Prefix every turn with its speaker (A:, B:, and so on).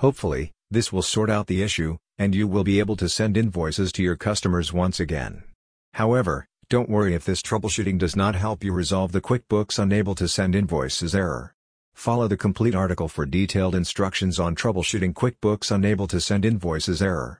A: Hopefully, this will sort out the issue, and you will be able to send invoices to your customers once again. However, don't worry if this troubleshooting does not help you resolve the QuickBooks Unable to Send Invoices error. Follow the complete article for detailed instructions on troubleshooting QuickBooks Unable to Send Invoices error.